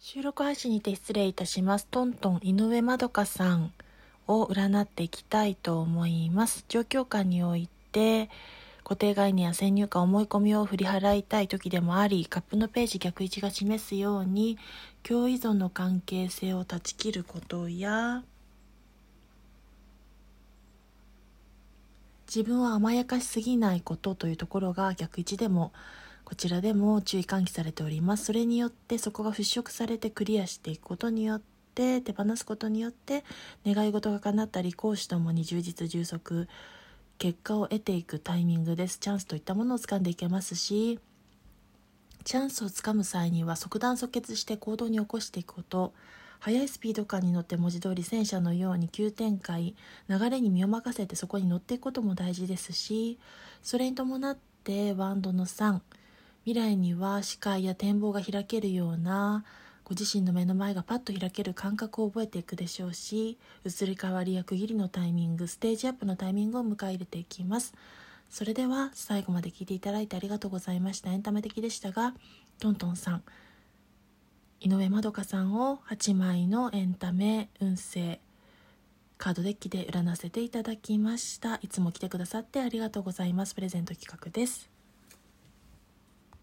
収録配信にて失礼いたします。トントン井上まどかさんを占っていきたいと思います。状況下において、固定概念や先入観、思い込みを振り払いたい時でもあり、カップのページ逆位置が示すように、共依存の関係性を断ち切ることや、自分を甘やかしすぎないことというところが逆位置でもこちらでも注意喚起されております。それによってそこが払拭されてクリアしていくことによって手放すことによって願い事が叶ったり講師ともに充実充足結果を得ていくタイミングです。チャンスといったものを掴んでいけますしチャンスをつかむ際には即断即決して行動に起こしていくこと。速いスピード感に乗って文字通り戦車のように急展開。流れに身を任せてそこに乗っていくことも大事ですしそれに伴ってワンドの3未来には視界や展望が開けるようなご自身の目の前がパッと開ける感覚を覚えていくでしょうし移り変わりや区切りのタイミングステージアップのタイミングを迎え入れていきます。それでは最後まで聞いていただいてありがとうございました。エンタメ的でしたがトントンさん。井上まどかさんを8枚のエンタメ運勢カードデッキで占わせていただきました。いつも来てくださってありがとうございます。プレゼント企画です。